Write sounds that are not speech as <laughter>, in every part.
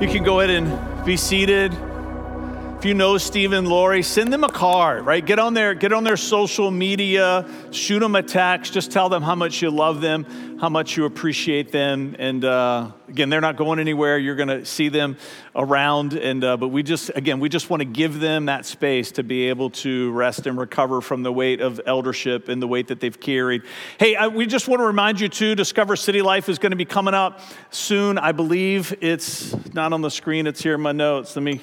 You can go ahead and be seated. If you know Stephen Lori, send them a card, right? Get on their get on their social media, shoot them a text, just tell them how much you love them, how much you appreciate them, and uh, again, they're not going anywhere. You're going to see them around, and uh, but we just again we just want to give them that space to be able to rest and recover from the weight of eldership and the weight that they've carried. Hey, I, we just want to remind you too. Discover City Life is going to be coming up soon. I believe it's not on the screen. It's here in my notes. Let me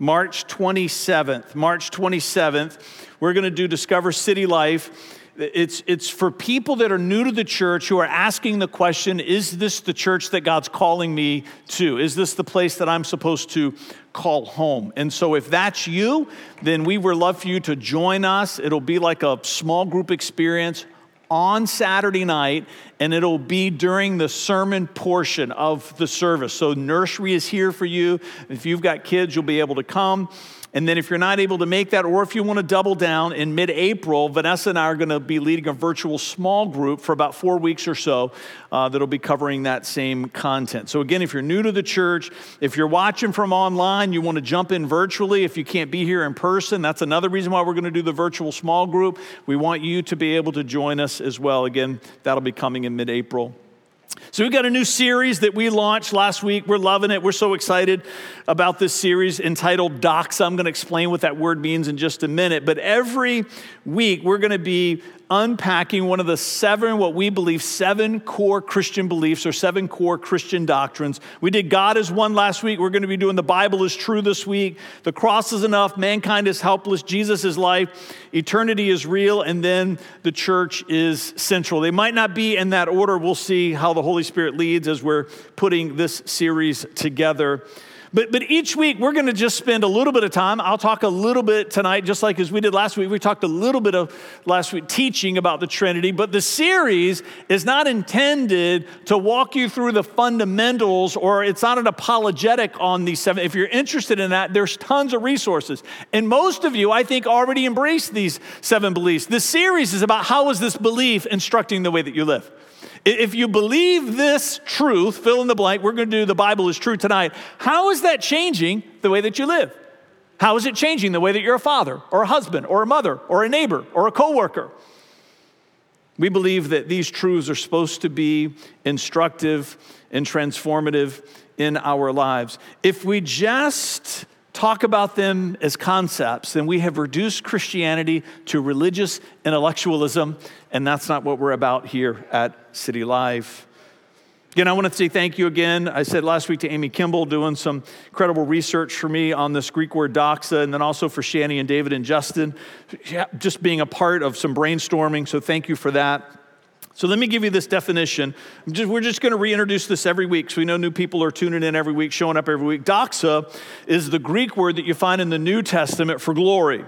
March 27th. March 27th, we're going to do Discover City Life. It's, it's for people that are new to the church who are asking the question Is this the church that God's calling me to? Is this the place that I'm supposed to call home? And so, if that's you, then we would love for you to join us. It'll be like a small group experience on Saturday night, and it'll be during the sermon portion of the service. So, nursery is here for you. If you've got kids, you'll be able to come. And then, if you're not able to make that, or if you want to double down in mid April, Vanessa and I are going to be leading a virtual small group for about four weeks or so uh, that'll be covering that same content. So, again, if you're new to the church, if you're watching from online, you want to jump in virtually. If you can't be here in person, that's another reason why we're going to do the virtual small group. We want you to be able to join us as well. Again, that'll be coming in mid April. So, we've got a new series that we launched last week. We're loving it. We're so excited about this series entitled Doxa. I'm going to explain what that word means in just a minute. But every week, we're going to be unpacking one of the seven, what we believe, seven core Christian beliefs or seven core Christian doctrines. We did God is one last week. We're going to be doing the Bible is true this week. The cross is enough. Mankind is helpless. Jesus is life. Eternity is real. And then the church is central. They might not be in that order. We'll see how the Holy Spirit leads as we're putting this series together. But, but each week, we're going to just spend a little bit of time. I'll talk a little bit tonight, just like as we did last week. We talked a little bit of last week teaching about the Trinity. But the series is not intended to walk you through the fundamentals, or it's not an apologetic on these seven. If you're interested in that, there's tons of resources. And most of you, I think, already embrace these seven beliefs. The series is about how is this belief instructing the way that you live. If you believe this truth, fill in the blank, we're going to do the Bible is true tonight. How is that changing the way that you live? How is it changing the way that you're a father or a husband or a mother or a neighbor or a coworker? We believe that these truths are supposed to be instructive and transformative in our lives. If we just talk about them as concepts, then we have reduced Christianity to religious intellectualism, and that's not what we're about here at City Life. Again, I want to say thank you again. I said last week to Amy Kimball, doing some incredible research for me on this Greek word doxa, and then also for Shani and David and Justin, just being a part of some brainstorming. So thank you for that. So let me give you this definition. We're just going to reintroduce this every week so we know new people are tuning in every week, showing up every week. Doxa is the Greek word that you find in the New Testament for glory.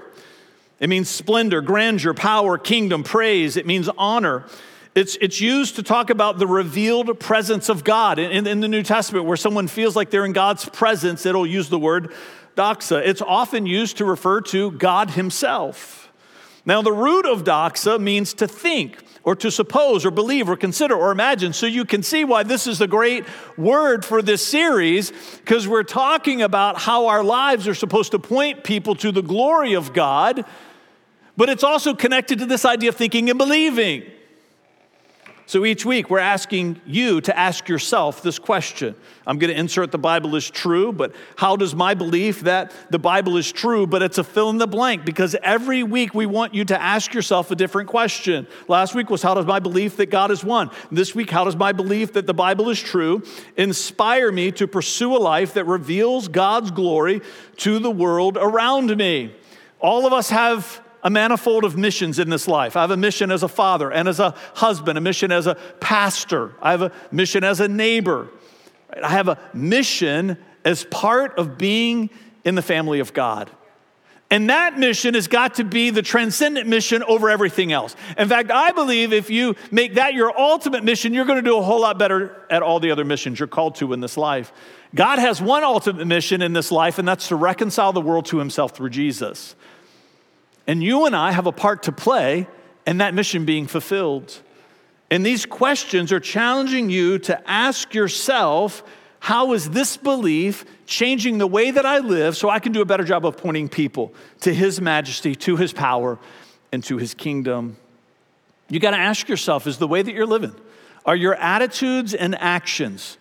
It means splendor, grandeur, power, kingdom, praise. It means honor. It's, it's used to talk about the revealed presence of God. In, in the New Testament, where someone feels like they're in God's presence, it'll use the word doxa. It's often used to refer to God Himself. Now, the root of doxa means to think or to suppose or believe or consider or imagine. So you can see why this is a great word for this series because we're talking about how our lives are supposed to point people to the glory of God, but it's also connected to this idea of thinking and believing. So each week, we're asking you to ask yourself this question. I'm going to insert the Bible is true, but how does my belief that the Bible is true, but it's a fill in the blank? Because every week we want you to ask yourself a different question. Last week was how does my belief that God is one? This week, how does my belief that the Bible is true inspire me to pursue a life that reveals God's glory to the world around me? All of us have a manifold of missions in this life. I have a mission as a father and as a husband, a mission as a pastor, I have a mission as a neighbor. I have a mission as part of being in the family of God. And that mission has got to be the transcendent mission over everything else. In fact, I believe if you make that your ultimate mission, you're going to do a whole lot better at all the other missions you're called to in this life. God has one ultimate mission in this life, and that's to reconcile the world to himself through Jesus. And you and I have a part to play in that mission being fulfilled. And these questions are challenging you to ask yourself How is this belief changing the way that I live so I can do a better job of pointing people to His majesty, to His power, and to His kingdom? You got to ask yourself is the way that you're living, are your attitudes and actions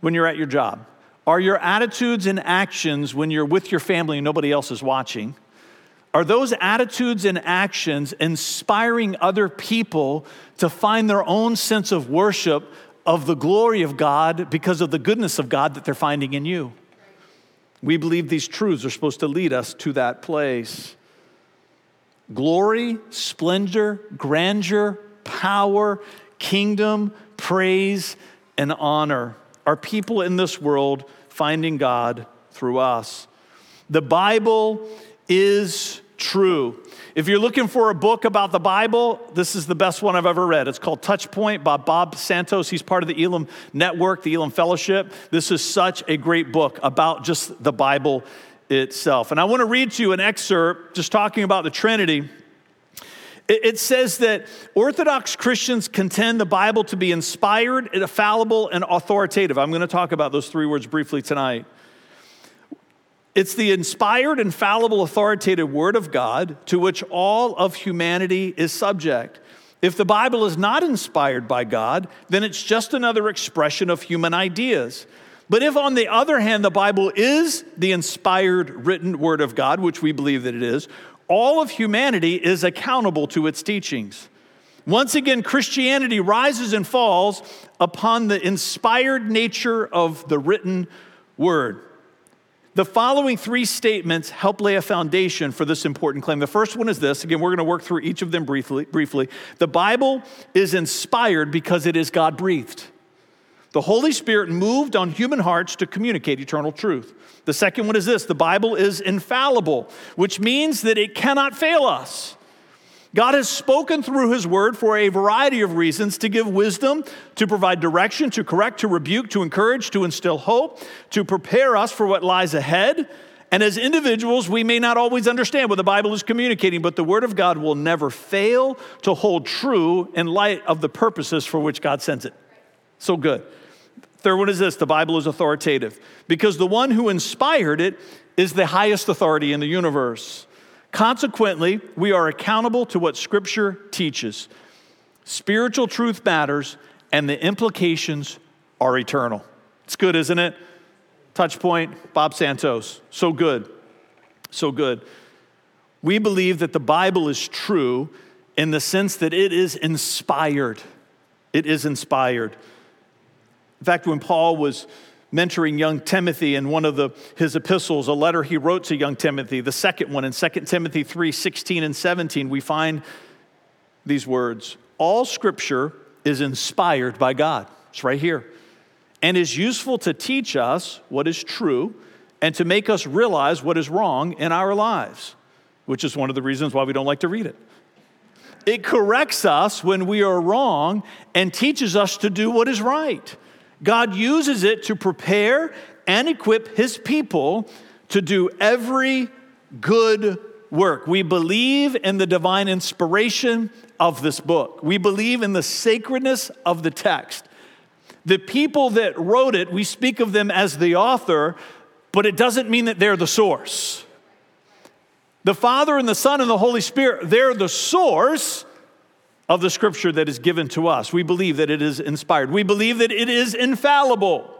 when you're at your job? Are your attitudes and actions when you're with your family and nobody else is watching? Are those attitudes and actions inspiring other people to find their own sense of worship of the glory of God because of the goodness of God that they're finding in you? We believe these truths are supposed to lead us to that place. Glory, splendor, grandeur, power, kingdom, praise, and honor are people in this world finding God through us. The Bible is true. If you're looking for a book about the Bible, this is the best one I've ever read. It's called Touchpoint by Bob Santos. He's part of the Elim Network, the Elim Fellowship. This is such a great book about just the Bible itself. And I want to read to you an excerpt just talking about the Trinity. It says that Orthodox Christians contend the Bible to be inspired, infallible, and authoritative. I'm going to talk about those three words briefly tonight. It's the inspired, infallible, authoritative Word of God to which all of humanity is subject. If the Bible is not inspired by God, then it's just another expression of human ideas. But if, on the other hand, the Bible is the inspired written Word of God, which we believe that it is, all of humanity is accountable to its teachings. Once again, Christianity rises and falls upon the inspired nature of the written Word. The following three statements help lay a foundation for this important claim. The first one is this again, we're going to work through each of them briefly. briefly. The Bible is inspired because it is God breathed. The Holy Spirit moved on human hearts to communicate eternal truth. The second one is this the Bible is infallible, which means that it cannot fail us. God has spoken through His Word for a variety of reasons to give wisdom, to provide direction, to correct, to rebuke, to encourage, to instill hope, to prepare us for what lies ahead. And as individuals, we may not always understand what the Bible is communicating, but the Word of God will never fail to hold true in light of the purposes for which God sends it. So good. Third one is this the Bible is authoritative because the one who inspired it is the highest authority in the universe. Consequently, we are accountable to what Scripture teaches. Spiritual truth matters, and the implications are eternal. It's good, isn't it? Touch point, Bob Santos. So good. So good. We believe that the Bible is true in the sense that it is inspired. It is inspired. In fact, when Paul was mentoring young Timothy in one of the, his epistles, a letter he wrote to young Timothy, the second one in 2 Timothy 3 16 and 17, we find these words All scripture is inspired by God. It's right here. And is useful to teach us what is true and to make us realize what is wrong in our lives, which is one of the reasons why we don't like to read it. It corrects us when we are wrong and teaches us to do what is right. God uses it to prepare and equip his people to do every good work. We believe in the divine inspiration of this book, we believe in the sacredness of the text. The people that wrote it, we speak of them as the author, but it doesn't mean that they're the source. The Father and the Son and the Holy Spirit, they're the source, of the scripture that is given to us. We believe that it is inspired, we believe that it is infallible.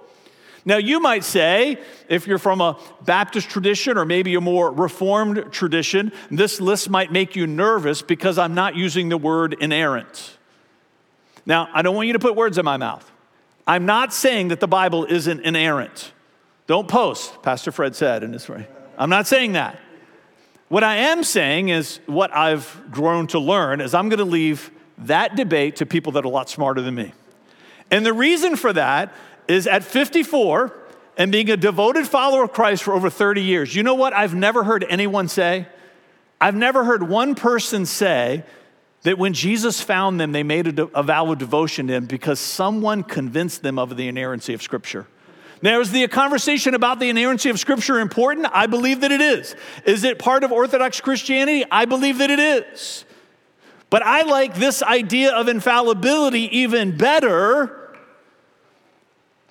Now, you might say, if you're from a Baptist tradition or maybe a more Reformed tradition, this list might make you nervous because I'm not using the word inerrant. Now, I don't want you to put words in my mouth. I'm not saying that the Bible isn't inerrant. Don't post, Pastor Fred said in his way. I'm not saying that. What I am saying is what I've grown to learn is I'm going to leave that debate to people that are a lot smarter than me. And the reason for that is at 54 and being a devoted follower of Christ for over 30 years, you know what I've never heard anyone say? I've never heard one person say that when Jesus found them, they made a, de- a vow of devotion to him because someone convinced them of the inerrancy of Scripture. Now, is the conversation about the inerrancy of Scripture important? I believe that it is. Is it part of Orthodox Christianity? I believe that it is. But I like this idea of infallibility even better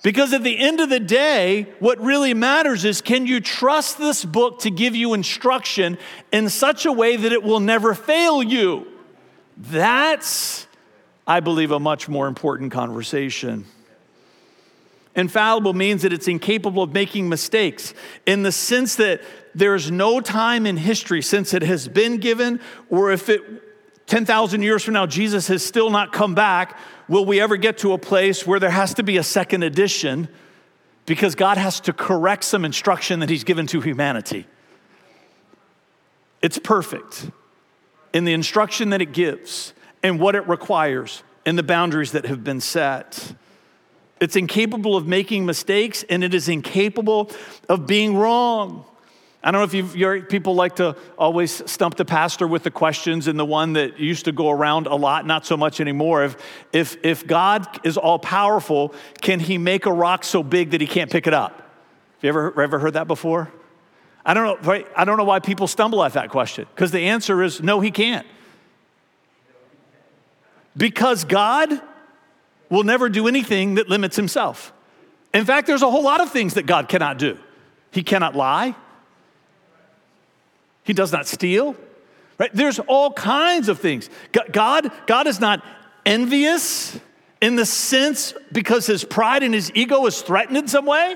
Because at the end of the day, what really matters is can you trust this book to give you instruction in such a way that it will never fail you? That's, I believe, a much more important conversation. Infallible means that it's incapable of making mistakes in the sense that there's no time in history since it has been given, or if it 10,000 years from now, Jesus has still not come back, will we ever get to a place where there has to be a second edition because God has to correct some instruction that He's given to humanity? It's perfect in the instruction that it gives and what it requires and the boundaries that have been set. It's incapable of making mistakes and it is incapable of being wrong. I don't know if you've, people like to always stump the pastor with the questions, and the one that used to go around a lot, not so much anymore. If, if, if God is all powerful, can he make a rock so big that he can't pick it up? Have you ever, ever heard that before? I don't know, I don't know why people stumble at that question, because the answer is no, he can't. Because God will never do anything that limits himself. In fact, there's a whole lot of things that God cannot do. He cannot lie. He does not steal. Right? There's all kinds of things. God, God is not envious in the sense because his pride and his ego is threatened in some way.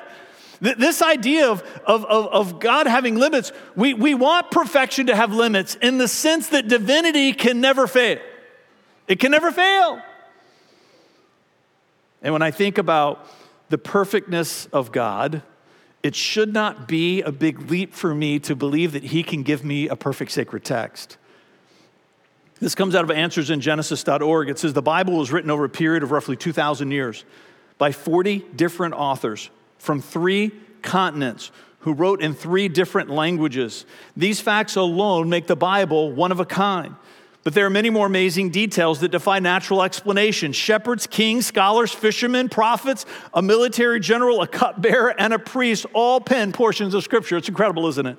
This idea of, of, of, of, God having limits, we, we want perfection to have limits in the sense that divinity can never fail. It can never fail. And when I think about the perfectness of God, it should not be a big leap for me to believe that He can give me a perfect sacred text. This comes out of answersingenesis.org. It says the Bible was written over a period of roughly 2,000 years by 40 different authors from three continents who wrote in three different languages. These facts alone make the Bible one of a kind. But there are many more amazing details that defy natural explanation. Shepherds, kings, scholars, fishermen, prophets, a military general, a cupbearer, and a priest all pen portions of Scripture. It's incredible, isn't it?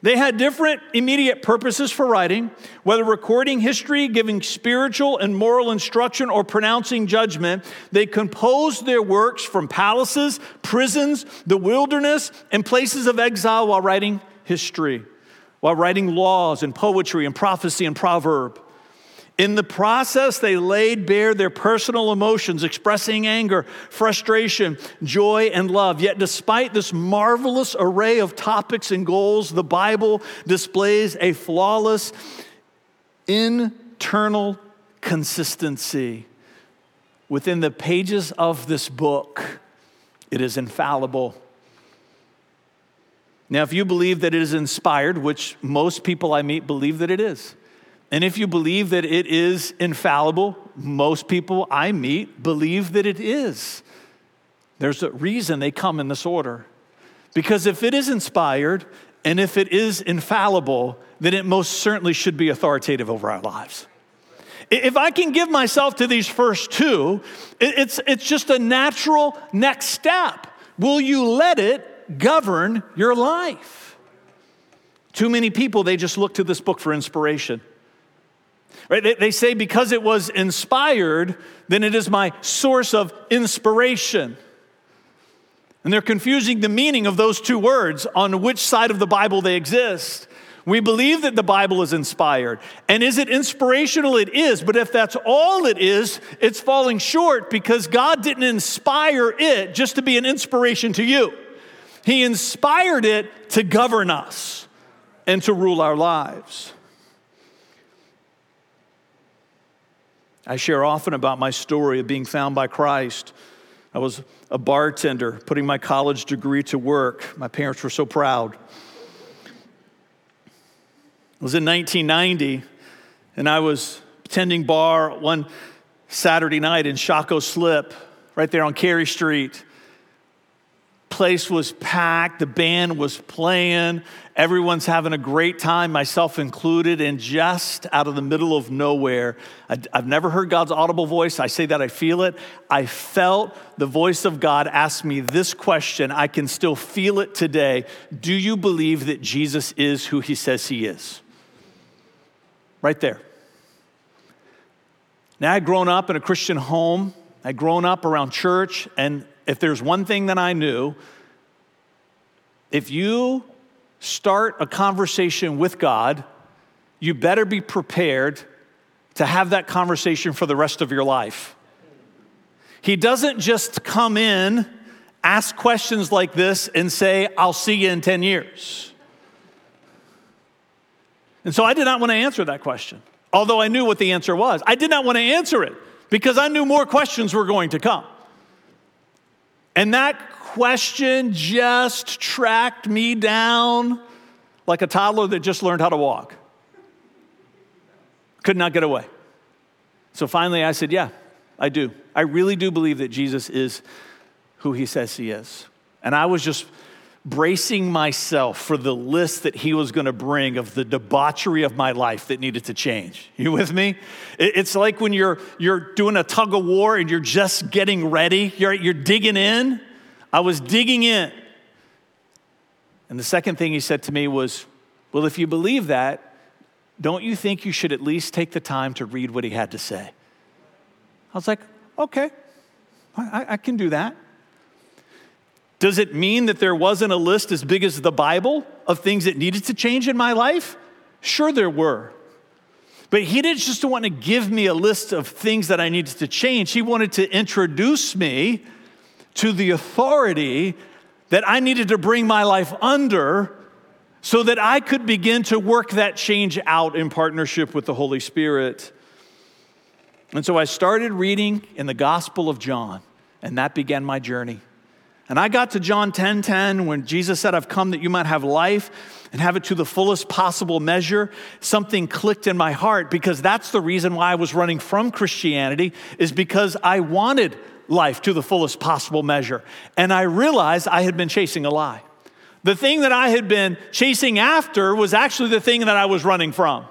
They had different immediate purposes for writing, whether recording history, giving spiritual and moral instruction, or pronouncing judgment. They composed their works from palaces, prisons, the wilderness, and places of exile while writing history while writing laws and poetry and prophecy and proverb. In the process, they laid bare their personal emotions, expressing anger, frustration, joy, and love. Yet, despite this marvelous array of topics and goals, the Bible displays a flawless internal consistency. Within the pages of this book, it is infallible. Now, if you believe that it is inspired, which most people I meet believe that it is, and if you believe that it is infallible, most people I meet believe that it is. There's a reason they come in this order. Because if it is inspired and if it is infallible, then it most certainly should be authoritative over our lives. If I can give myself to these first two, it's, it's just a natural next step. Will you let it govern your life. Too many people, they just look to this book for inspiration. Right? They, they say because it was inspired, then it is my source of inspiration. And they're confusing the meaning of those two words on which side of the Bible they exist. We believe that the Bible is inspired. And is it inspirational? It is. But if that's all it is, it's falling short because God didn't inspire it just to be an inspiration to you. He inspired it to govern us and to rule our lives. I share often about my story of being found by Christ. I was a bartender putting my college degree to work. My parents were so proud. It was in 1990, and I was tending bar one Saturday night in Shockoe Slip, right there on Cary Street place was packed, the band was playing, everyone's having a great time, myself included, and just out of the middle of nowhere, I, have never heard God's audible voice. I say that I feel it. I felt the voice of God ask me this question. I can still feel it today. Do you believe that Jesus is who he says he is? Right there. Now, I'd grown up in a Christian home. I'd grown up around church, and if there's one thing that I knew, if you start a conversation with God, you better be prepared to have that conversation for the rest of your life. He doesn't just come in, ask questions like this, and say, I'll see you in 10 years. And so I did not want to answer that question, although I knew what the answer was. I did not want to answer it because I knew more questions were going to come. And that question just tracked me down like a toddler that just learned how to walk. Could not get away. So finally, I said, Yeah, I do. I really do believe that Jesus is who he says he is. And I was just bracing myself for the list that he was going to bring of the debauchery of my life that needed to change. You with me? It's like when you're, you're doing a tug of war and you're just getting ready, you're, you're digging in. I was digging in. And the second thing he said to me was, Well, if you believe that, don't you think you should at least take the time to read what he had to say? I was like, Okay, I, I can do that. Does it mean that there wasn't a list as big as the Bible of things that needed to change in my life? Sure, there were. But he didn't just want to give me a list of things that I needed to change. He wanted to introduce me to the authority that I needed to bring my life under so that I could begin to work that change out in partnership with the Holy Spirit. And so I started reading in the Gospel of John, and that began my journey. And I got to John 10 10 when Jesus said, I've come that you might have life and have it to the fullest possible measure. Something clicked in my heart because that's the reason why I was running from Christianity, is because I wanted life to the fullest possible measure. And I realized I had been chasing a lie. The thing that I had been chasing after was actually the thing that I was running from.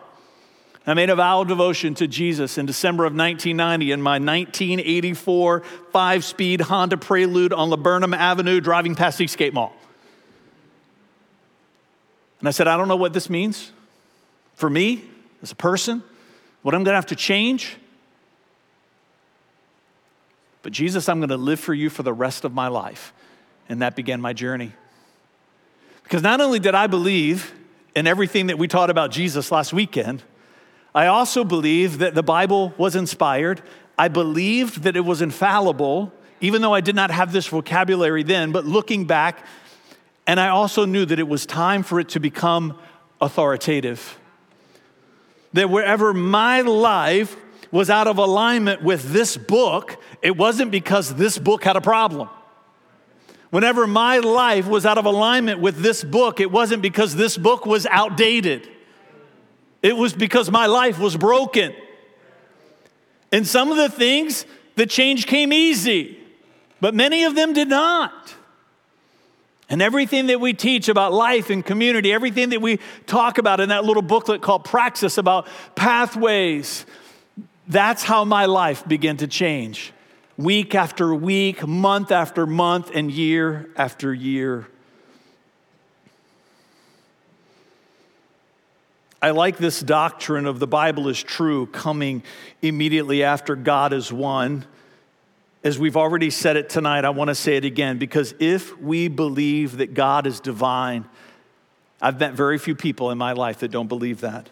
I made a vow of devotion to Jesus in December of 1990 in my 1984 five speed Honda Prelude on Laburnum Avenue driving past Eastgate Mall. And I said, I don't know what this means for me as a person, what I'm gonna have to change. But Jesus, I'm gonna live for you for the rest of my life. And that began my journey. Because not only did I believe in everything that we taught about Jesus last weekend, I also believe that the Bible was inspired. I believed that it was infallible, even though I did not have this vocabulary then, but looking back, and I also knew that it was time for it to become authoritative. That wherever my life was out of alignment with this book, it wasn't because this book had a problem. Whenever my life was out of alignment with this book, it wasn't because this book was outdated. It was because my life was broken. And some of the things, the change came easy, but many of them did not. And everything that we teach about life and community, everything that we talk about in that little booklet called Praxis about pathways, that's how my life began to change. Week after week, month after month, and year after year. I like this doctrine of the Bible is true coming immediately after God is one. As we've already said it tonight, I want to say it again because if we believe that God is divine, I've met very few people in my life that don't believe that.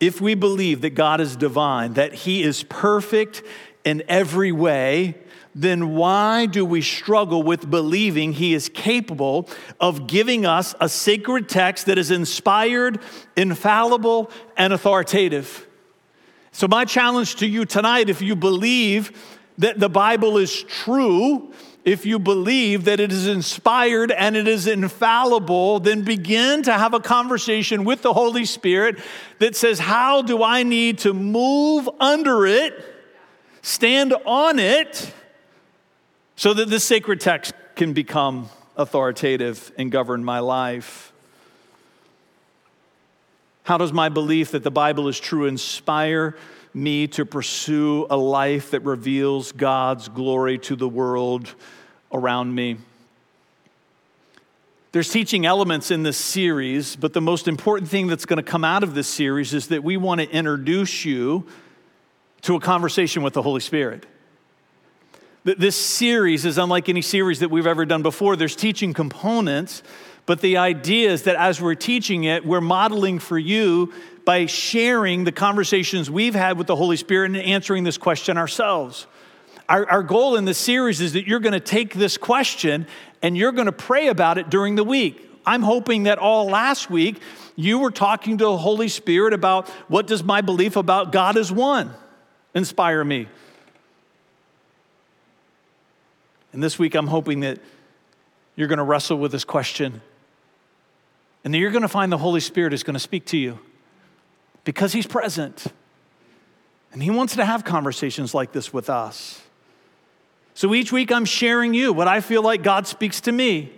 If we believe that God is divine, that He is perfect in every way, then why do we struggle with believing he is capable of giving us a sacred text that is inspired, infallible, and authoritative? So, my challenge to you tonight if you believe that the Bible is true, if you believe that it is inspired and it is infallible, then begin to have a conversation with the Holy Spirit that says, How do I need to move under it, stand on it? So that this sacred text can become authoritative and govern my life. How does my belief that the Bible is true inspire me to pursue a life that reveals God's glory to the world around me? There's teaching elements in this series, but the most important thing that's going to come out of this series is that we want to introduce you to a conversation with the Holy Spirit this series is unlike any series that we've ever done before. There's teaching components, but the idea is that as we're teaching it, we're modeling for you by sharing the conversations we've had with the Holy Spirit and answering this question ourselves. Our, our goal in this series is that you're going to take this question and you're going to pray about it during the week. I'm hoping that all last week you were talking to the Holy Spirit about what does my belief about God as one inspire me? And this week I'm hoping that you're going to wrestle with this question and then you're going to find the Holy Spirit is going to speak to you because He's present. And He wants to have conversations like this with us. So each week I'm sharing you what I feel like God speaks to me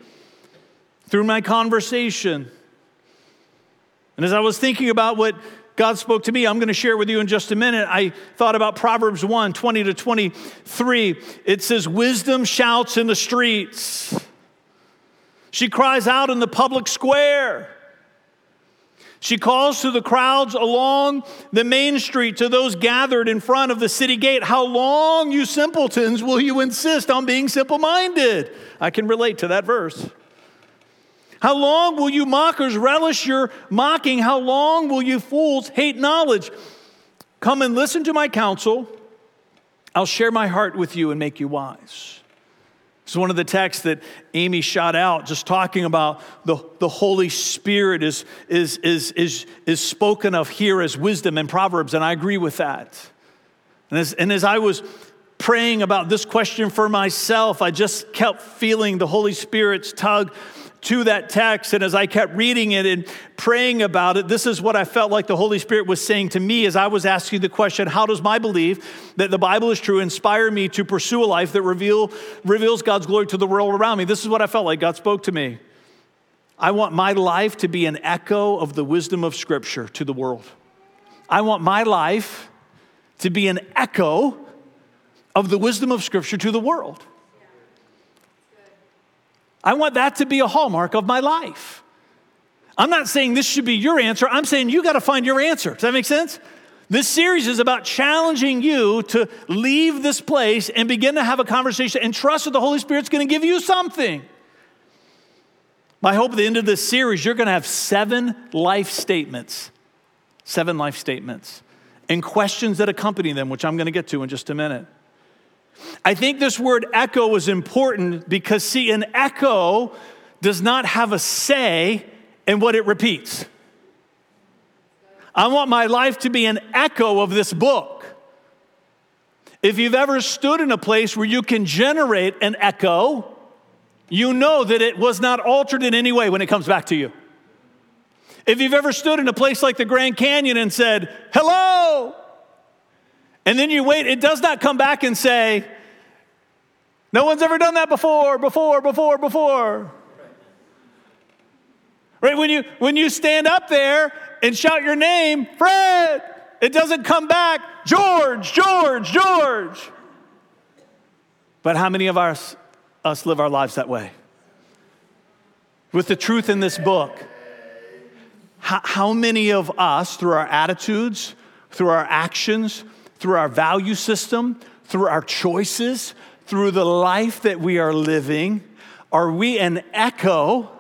through my conversation. And as I was thinking about what God spoke to me, I'm going to share with you in just a minute. I thought about Proverbs 1 20 to 23. It says, Wisdom shouts in the streets, she cries out in the public square. She calls to the crowds along the main street, to those gathered in front of the city gate. How long, you simpletons, will you insist on being simple minded? I can relate to that verse. How long will you mockers relish your mocking? How long will you fools hate knowledge? Come and listen to my counsel. I'll share my heart with you and make you wise. It's one of the texts that Amy shot out, just talking about the, the Holy Spirit is, is, is, is, is spoken of here as wisdom in Proverbs, and I agree with that. And as, and as I was praying about this question for myself, I just kept feeling the Holy Spirit's tug to that text. And as I kept reading it and praying about it, this is what I felt like the Holy Spirit was saying to me as I was asking the question How does my belief that the Bible is true inspire me to pursue a life that reveal, reveals God's glory to the world around me? This is what I felt like God spoke to me. I want my life to be an echo of the wisdom of Scripture to the world. I want my life to be an echo of the wisdom of Scripture to the world. I want that to be a hallmark of my life. I'm not saying this should be your answer. I'm saying you got to find your answer. Does that make sense? This series is about challenging you to leave this place and begin to have a conversation and trust that the Holy Spirit's going to give you something. My hope at the end of this series, you're going to have seven life statements, seven life statements, and questions that accompany them, which I'm going to get to in just a minute. I think this word echo is important because, see, an echo does not have a say in what it repeats. I want my life to be an echo of this book. If you've ever stood in a place where you can generate an echo, you know that it was not altered in any way when it comes back to you. If you've ever stood in a place like the Grand Canyon and said, hello, and then you wait, it does not come back and say, no one's ever done that before, before, before, before. Right? When you when you stand up there and shout your name, Fred, it doesn't come back, George, George, George. But how many of us, us live our lives that way? With the truth in this book, how, how many of us, through our attitudes, through our actions, through our value system, through our choices, through the life that we are living, are we an echo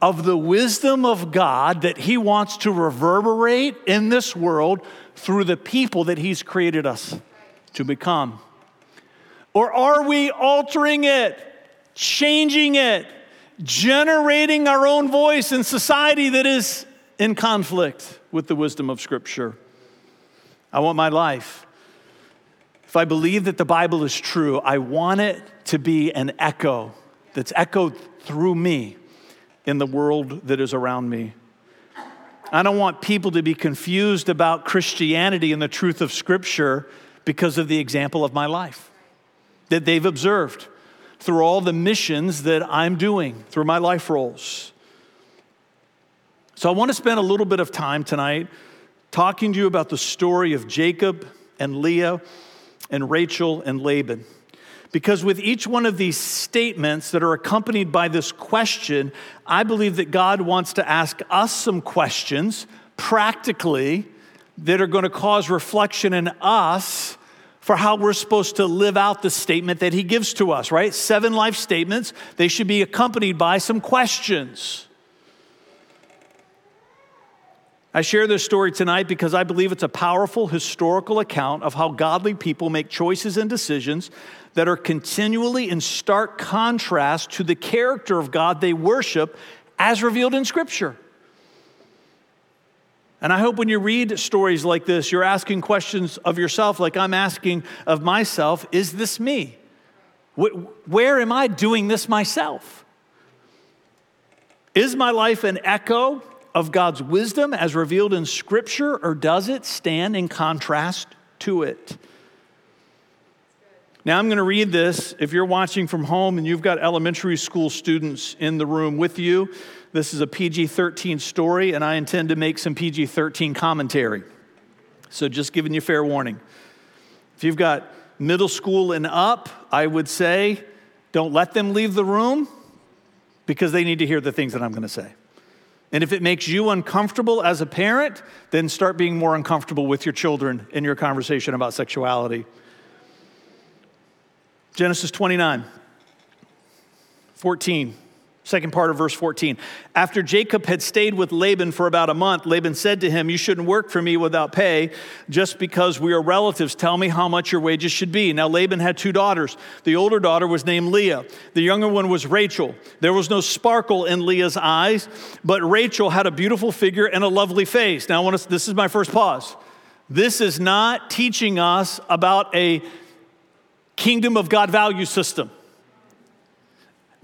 of the wisdom of God that He wants to reverberate in this world through the people that He's created us to become? Or are we altering it, changing it, generating our own voice in society that is in conflict with the wisdom of Scripture? I want my life if I believe that the Bible is true, I want it to be an echo that's echoed through me in the world that is around me. I don't want people to be confused about Christianity and the truth of Scripture because of the example of my life that they've observed through all the missions that I'm doing through my life roles. So, I want to spend a little bit of time tonight talking to you about the story of Jacob and Leah and Rachel and Laban. Because with each one of these statements that are accompanied by this question, I believe that God wants to ask us some questions practically that are going to cause reflection in us for how we're supposed to live out the statement that he gives to us, right? Seven life statements. They should be accompanied by some questions. I share this story tonight because I believe it's a powerful historical account of how godly people make choices and decisions that are continually in stark contrast to the character of God they worship as revealed in Scripture. And I hope when you read stories like this, you're asking questions of yourself, like I'm asking of myself Is this me? Where am I doing this myself? Is my life an echo of God's wisdom as revealed in Scripture, or does it stand in contrast to it? Now, I'm going to read this. If you're watching from home and you've got elementary school students in the room with you, this is a PG 13 story, and I intend to make some PG 13 commentary. So, just giving you fair warning. If you've got middle school and up, I would say don't let them leave the room because they need to hear the things that I'm going to say. And if it makes you uncomfortable as a parent, then start being more uncomfortable with your children in your conversation about sexuality. Genesis 29, 14. Second part of verse 14. After Jacob had stayed with Laban for about a month, Laban said to him, You shouldn't work for me without pay just because we are relatives. Tell me how much your wages should be. Now, Laban had two daughters. The older daughter was named Leah, the younger one was Rachel. There was no sparkle in Leah's eyes, but Rachel had a beautiful figure and a lovely face. Now, I want to, this is my first pause. This is not teaching us about a kingdom of God value system.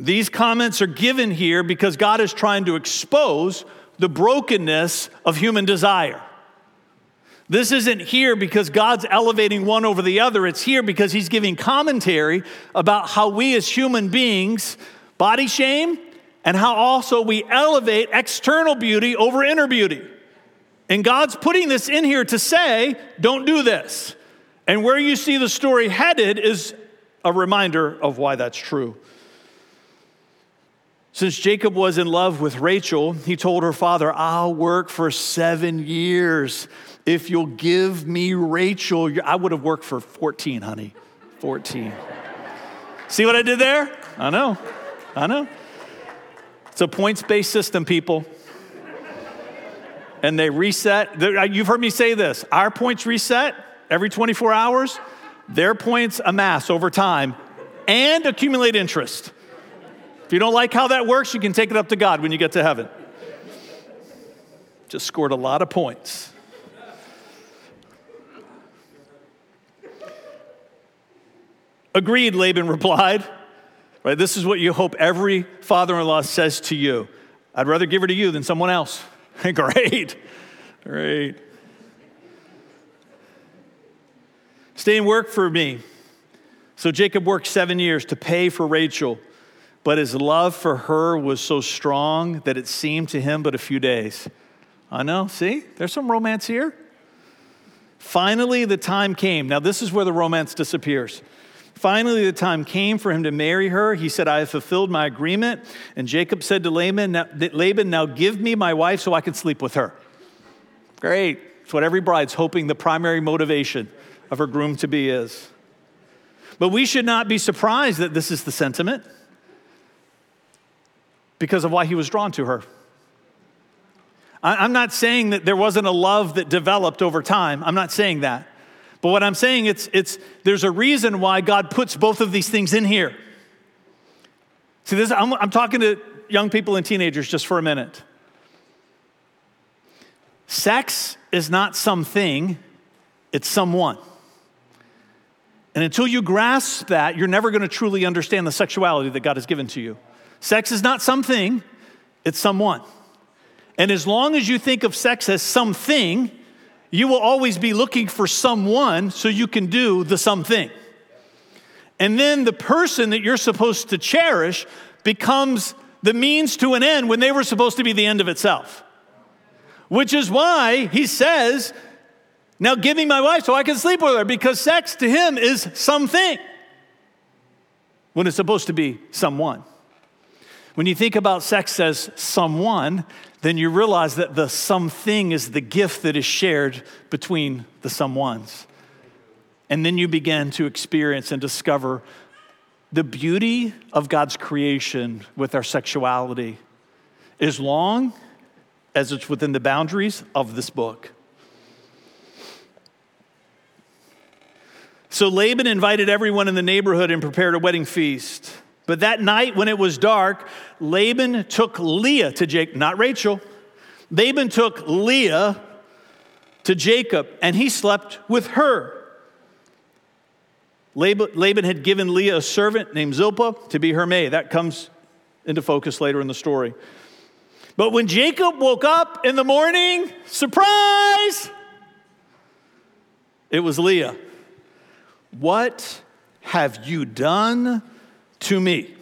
These comments are given here because God is trying to expose the brokenness of human desire. This isn't here because God's elevating one over the other. It's here because He's giving commentary about how we as human beings body shame and how also we elevate external beauty over inner beauty. And God's putting this in here to say, don't do this. And where you see the story headed is a reminder of why that's true. Since Jacob was in love with Rachel, he told her father, I'll work for seven years. If you'll give me Rachel, I would have worked for 14, honey. 14. See what I did there? I know. I know. It's a points based system, people. And they reset. You've heard me say this our points reset every 24 hours, their points amass over time and accumulate interest. If you don't like how that works, you can take it up to God when you get to heaven. Just scored a lot of points. Agreed, Laban replied. Right, this is what you hope every father in law says to you. I'd rather give her to you than someone else. <laughs> Great. Great. Stay and work for me. So Jacob worked seven years to pay for Rachel but his love for her was so strong that it seemed to him but a few days. I know, see, there's some romance here. Finally, the time came. Now, this is where the romance disappears. Finally, the time came for him to marry her. He said, I have fulfilled my agreement. And Jacob said to Laban, now, Laban, now give me my wife so I can sleep with her. Great. It's what every bride's hoping the primary motivation of her groom to be is. But we should not be surprised that this is the sentiment because of why he was drawn to her. I'm not saying that there wasn't a love that developed over time. I'm not saying that. But what I'm saying it's it's there's a reason why God puts both of these things in here. See this I'm, I'm talking to young people and teenagers just for a minute. Sex is not something, it's someone. And until you grasp that, you're never going to truly understand the sexuality that God has given to you. Sex is not something, it's someone. And as long as you think of sex as something, you will always be looking for someone so you can do the something. And then the person that you're supposed to cherish becomes the means to an end when they were supposed to be the end of itself. Which is why he says, Now give me my wife so I can sleep with her, because sex to him is something when it's supposed to be someone. When you think about sex as someone, then you realize that the something is the gift that is shared between the someones. And then you begin to experience and discover the beauty of God's creation with our sexuality, as long as it's within the boundaries of this book. So Laban invited everyone in the neighborhood and prepared a wedding feast. But that night, when it was dark, Laban took Leah to Jacob, not Rachel. Laban took Leah to Jacob, and he slept with her. Laban had given Leah a servant named Zilpah to be her maid. That comes into focus later in the story. But when Jacob woke up in the morning, surprise, it was Leah. What have you done to me?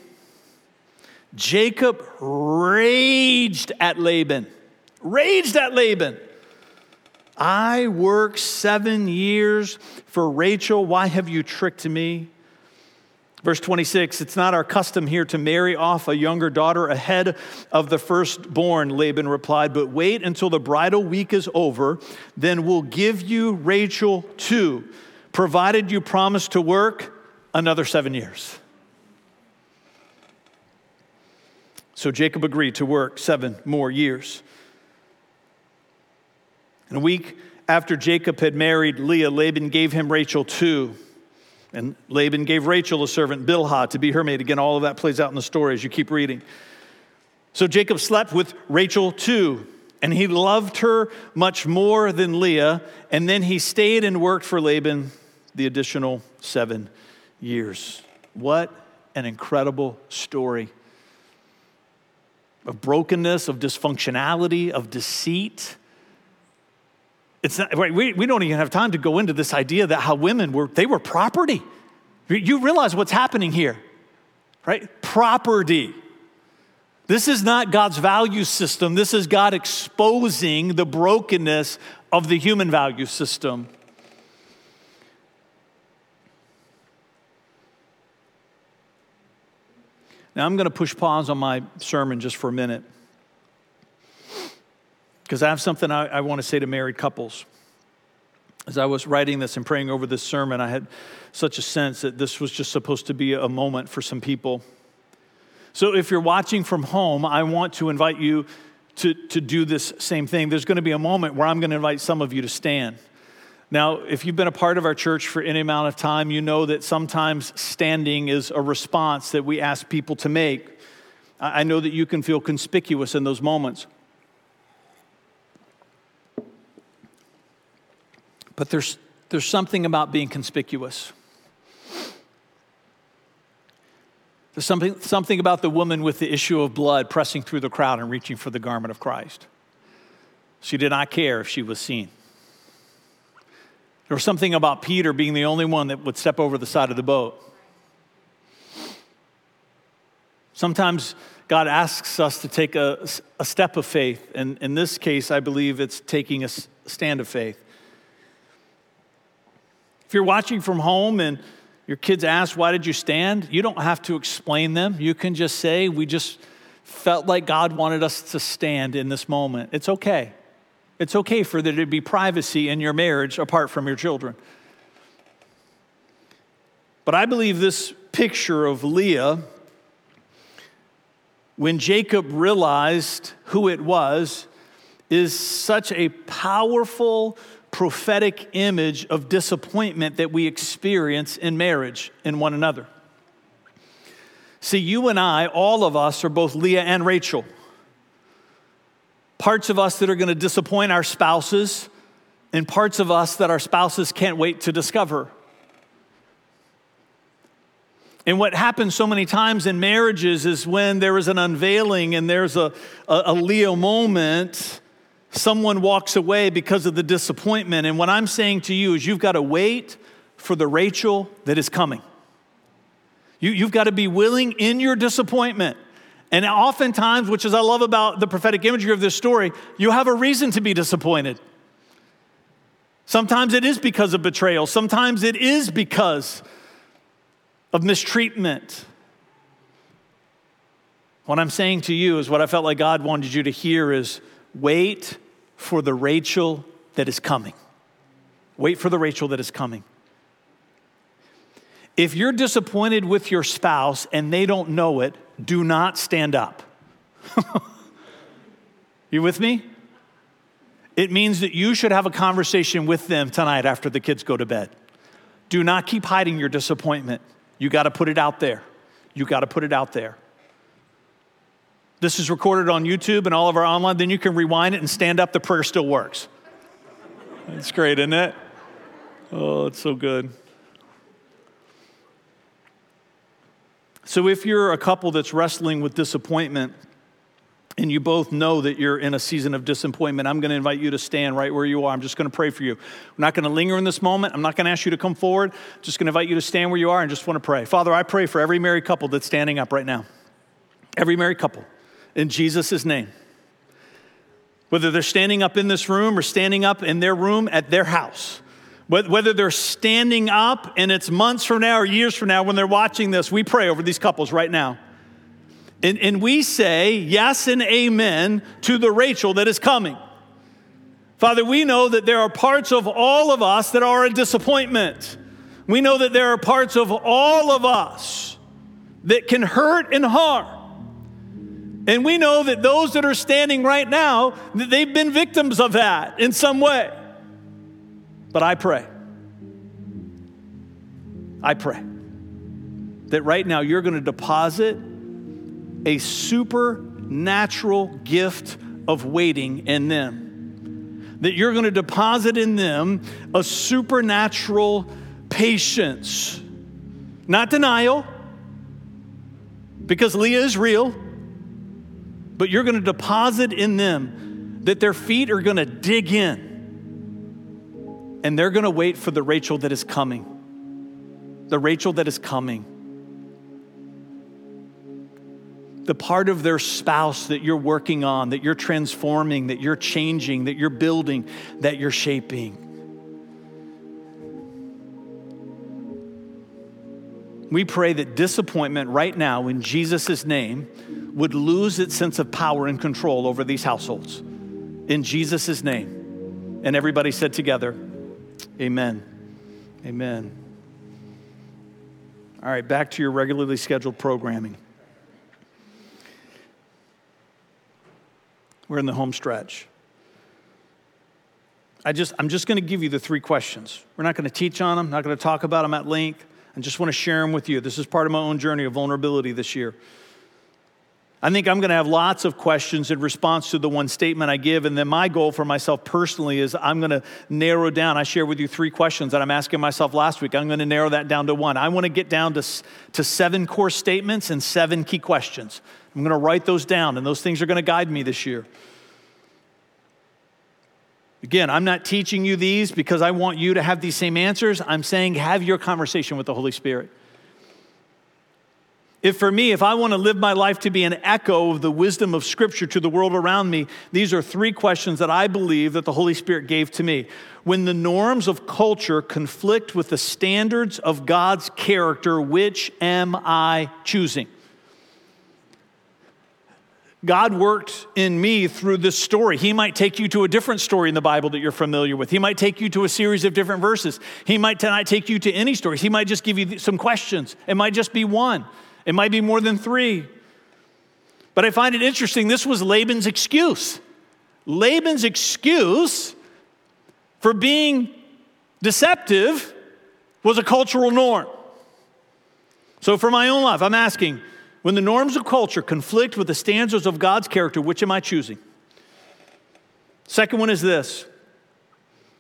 Jacob raged at Laban, raged at Laban. I worked seven years for Rachel. Why have you tricked me? Verse 26, it's not our custom here to marry off a younger daughter ahead of the firstborn, Laban replied, but wait until the bridal week is over, then we'll give you Rachel too, provided you promise to work another seven years. So Jacob agreed to work seven more years. And a week after Jacob had married Leah, Laban gave him Rachel too. And Laban gave Rachel a servant, Bilhah, to be her maid. Again, all of that plays out in the story as you keep reading. So Jacob slept with Rachel too, and he loved her much more than Leah. And then he stayed and worked for Laban the additional seven years. What an incredible story of brokenness, of dysfunctionality, of deceit it's not, right, we, we don't even have time to go into this idea that how women were, they were property. You realize what's happening here, right? Property. This is not God's value system. This is God exposing the brokenness of the human value system. Now, I'm going to push pause on my sermon just for a minute because I have something I, I want to say to married couples. As I was writing this and praying over this sermon, I had such a sense that this was just supposed to be a moment for some people. So if you're watching from home, I want to invite you to, to do this same thing. There's going to be a moment where I'm going to invite some of you to stand. Now, if you've been a part of our church for any amount of time, you know that sometimes standing is a response that we ask people to make. I know that you can feel conspicuous in those moments. But there's, there's something about being conspicuous. There's something, something about the woman with the issue of blood pressing through the crowd and reaching for the garment of Christ. She did not care if she was seen. There was something about Peter being the only one that would step over the side of the boat. Sometimes God asks us to take a, a step of faith, and in this case, I believe it's taking a stand of faith. If you're watching from home and your kids ask, Why did you stand? You don't have to explain them. You can just say, We just felt like God wanted us to stand in this moment. It's okay. It's okay for there to be privacy in your marriage apart from your children. But I believe this picture of Leah, when Jacob realized who it was, is such a powerful prophetic image of disappointment that we experience in marriage in one another. See, you and I, all of us, are both Leah and Rachel. Parts of us that are going to disappoint our spouses, and parts of us that our spouses can't wait to discover. And what happens so many times in marriages is when there is an unveiling and there's a, a, a Leah moment someone walks away because of the disappointment. And what I'm saying to you is you've got to wait for the Rachel that is coming. You, you've got to be willing in your disappointment. And oftentimes, which is I love about the prophetic imagery of this story, you have a reason to be disappointed. Sometimes it is because of betrayal, sometimes it is because of mistreatment. What I'm saying to you is what I felt like God wanted you to hear is Wait for the Rachel that is coming. Wait for the Rachel that is coming. if you're disappointed with your spouse and they don't know it, do not stand up. <laughs> you with me? It means that you should have a conversation with them tonight after the kids go to bed. Do not keep hiding your disappointment. You got to put it out there. You got to put it out there. This is recorded on YouTube and all of our online, then you can rewind it and stand up. The prayer still works. That's great, isn't it? Oh, it's so good. So, if you're a couple that's wrestling with disappointment, and you both know that you're in a season of disappointment, I'm going to invite you to stand right where you are. I'm just going to pray for you. I'm not going to linger in this moment. I'm not going to ask you to come forward. I'm just going to invite you to stand where you are and just want to pray. Father, I pray for every married couple that's standing up right now. Every married couple, in Jesus' name. Whether they're standing up in this room or standing up in their room at their house. Whether they're standing up and it's months from now or years from now when they're watching this, we pray over these couples right now. And, and we say yes and amen to the Rachel that is coming. Father, we know that there are parts of all of us that are a disappointment. We know that there are parts of all of us that can hurt and harm. And we know that those that are standing right now, they've been victims of that in some way. But I pray, I pray that right now you're going to deposit a supernatural gift of waiting in them. That you're going to deposit in them a supernatural patience, not denial, because Leah is real, but you're going to deposit in them that their feet are going to dig in and they're going to wait for the Rachel that is coming. The Rachel that is coming the part of their spouse that you're working on, that you're transforming, that you're changing, that you're building, that you're shaping. We pray that disappointment right now, in Jesus' name, would lose its sense of power and control over these households. In Jesus' name. And everybody said together, Amen. Amen. All right, back to your regularly scheduled programming. We're in the home stretch. I just, I'm just going to give you the three questions. We're not going to teach on them, not going to talk about them at length. I just want to share them with you. This is part of my own journey of vulnerability this year. I think I'm going to have lots of questions in response to the one statement I give. And then my goal for myself personally is I'm going to narrow down. I share with you three questions that I'm asking myself last week. I'm going to narrow that down to one. I want to get down to, to seven core statements and seven key questions. I'm going to write those down, and those things are going to guide me this year. Again, I'm not teaching you these because I want you to have these same answers. I'm saying have your conversation with the Holy Spirit. If for me, if I want to live my life to be an echo of the wisdom of Scripture to the world around me, these are three questions that I believe that the Holy Spirit gave to me. When the norms of culture conflict with the standards of God's character, which am I choosing? God worked in me through this story. He might take you to a different story in the Bible that you're familiar with. He might take you to a series of different verses. He might not take you to any stories. He might just give you some questions. It might just be one. It might be more than three. But I find it interesting. This was Laban's excuse. Laban's excuse for being deceptive was a cultural norm. So, for my own life, I'm asking when the norms of culture conflict with the standards of God's character, which am I choosing? Second one is this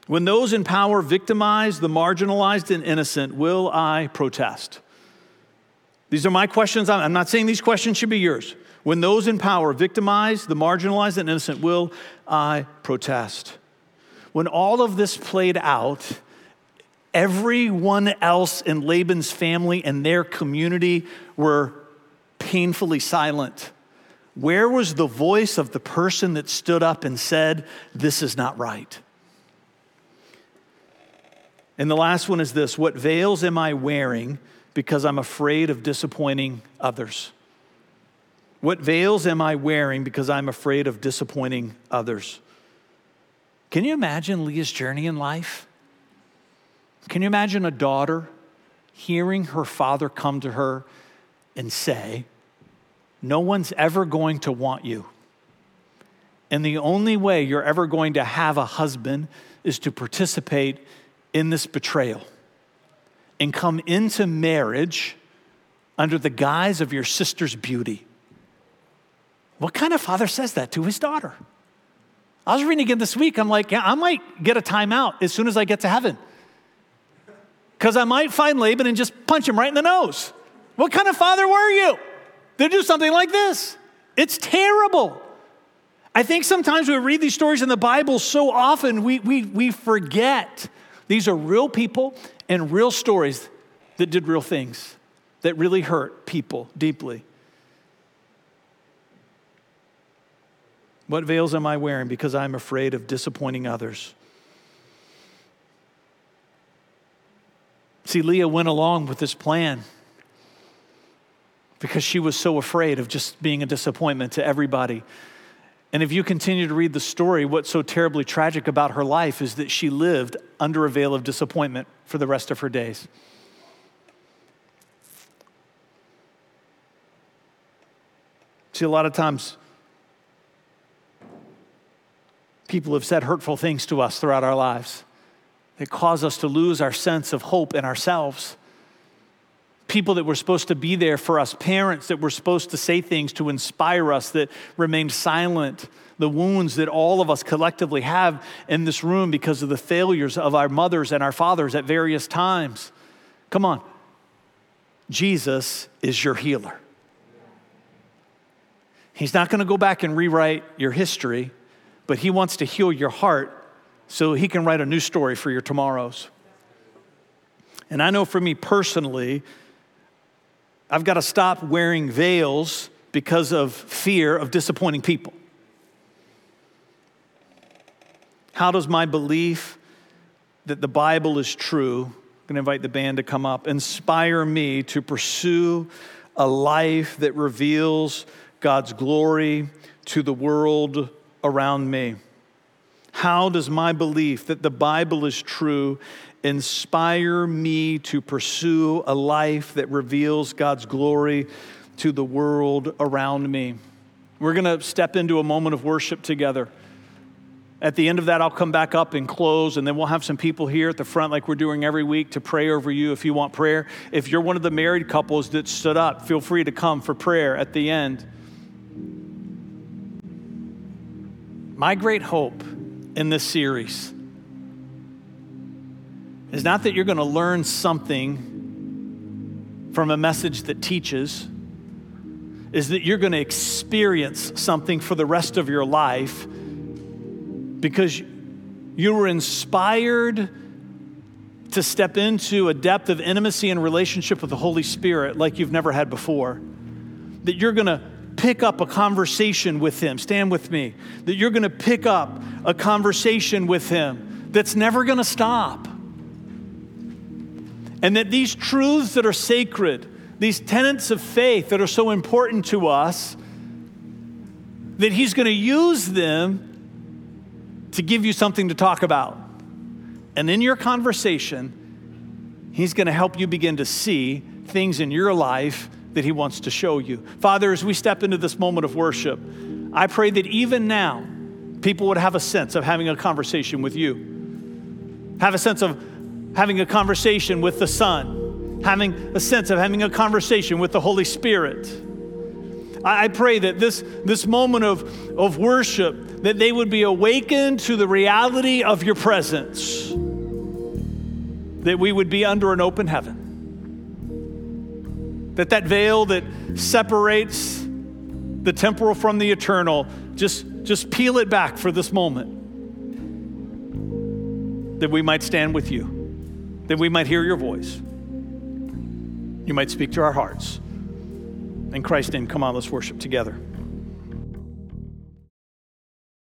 when those in power victimize the marginalized and innocent, will I protest? These are my questions. I'm not saying these questions should be yours. When those in power victimize the marginalized and innocent, will I protest? When all of this played out, everyone else in Laban's family and their community were painfully silent. Where was the voice of the person that stood up and said, This is not right? And the last one is this What veils am I wearing because I'm afraid of disappointing others? What veils am I wearing because I'm afraid of disappointing others? Can you imagine Leah's journey in life? Can you imagine a daughter hearing her father come to her and say, No one's ever going to want you. And the only way you're ever going to have a husband is to participate in this betrayal and come into marriage under the guise of your sister's beauty. What kind of father says that to his daughter? I was reading again this week. I'm like, yeah, I might get a timeout as soon as I get to heaven. Because I might find Laban and just punch him right in the nose. What kind of father were you to do something like this? It's terrible. I think sometimes we read these stories in the Bible so often we, we, we forget these are real people and real stories that did real things that really hurt people deeply. What veils am I wearing because I'm afraid of disappointing others? See, Leah went along with this plan because she was so afraid of just being a disappointment to everybody. And if you continue to read the story, what's so terribly tragic about her life is that she lived under a veil of disappointment for the rest of her days. See, a lot of times people have said hurtful things to us throughout our lives that cause us to lose our sense of hope in ourselves people that were supposed to be there for us, parents that were supposed to say things to inspire us that remained silent, the wounds that all of us collectively have in this room because of the failures of our mothers and our fathers at various times. Come on. Jesus is your healer. He's not going to go back and rewrite your history, but He wants to heal your heart so He can write a new story for your tomorrows. And I know for me personally, I've got to stop wearing veils because of fear of disappointing people. How does my belief that the Bible is true, I'm going to invite the band to come up, inspire me to pursue a life that reveals God's glory to the world around me? How does my belief that the Bible is true inspire me to pursue a life that reveals God's glory to the world around me. We're going to step into a moment of worship together. At the end of that, I'll come back up and close, and then we'll have some people here at the front, like we're doing every week, to pray over you if you want prayer. If you're one of the married couples that stood up, feel free to come for prayer at the end. My great hope in this series is not that you're going to learn something from a message that teaches, is that you're going to experience something for the rest of your life because you were inspired to step into a depth of intimacy and relationship with the Holy Spirit like you've never had before. That you're going to pick up a conversation with Him. Stand with me. That you're going to pick up a conversation with Him that's never going to stop and that these truths that are sacred, these tenets of faith that are so important to us, that He's going to use them to give you something to talk about. And in your conversation, He's going to help you begin to see things in your life that He wants to show you. Father, as we step into this moment of worship, I pray that even now, people would have a sense of having a conversation with you, have a sense of having a conversation with the Son, having a sense of having a conversation with the Holy Spirit. I pray that this, this moment of, of worship, that they would be awakened to the reality of your presence, that we would be under an open heaven, that that veil that separates the temporal from the eternal, just, just peel it back for this moment, that we might stand with you that we might hear your voice. You might speak to our hearts. In Christ's name, come on, let's worship together.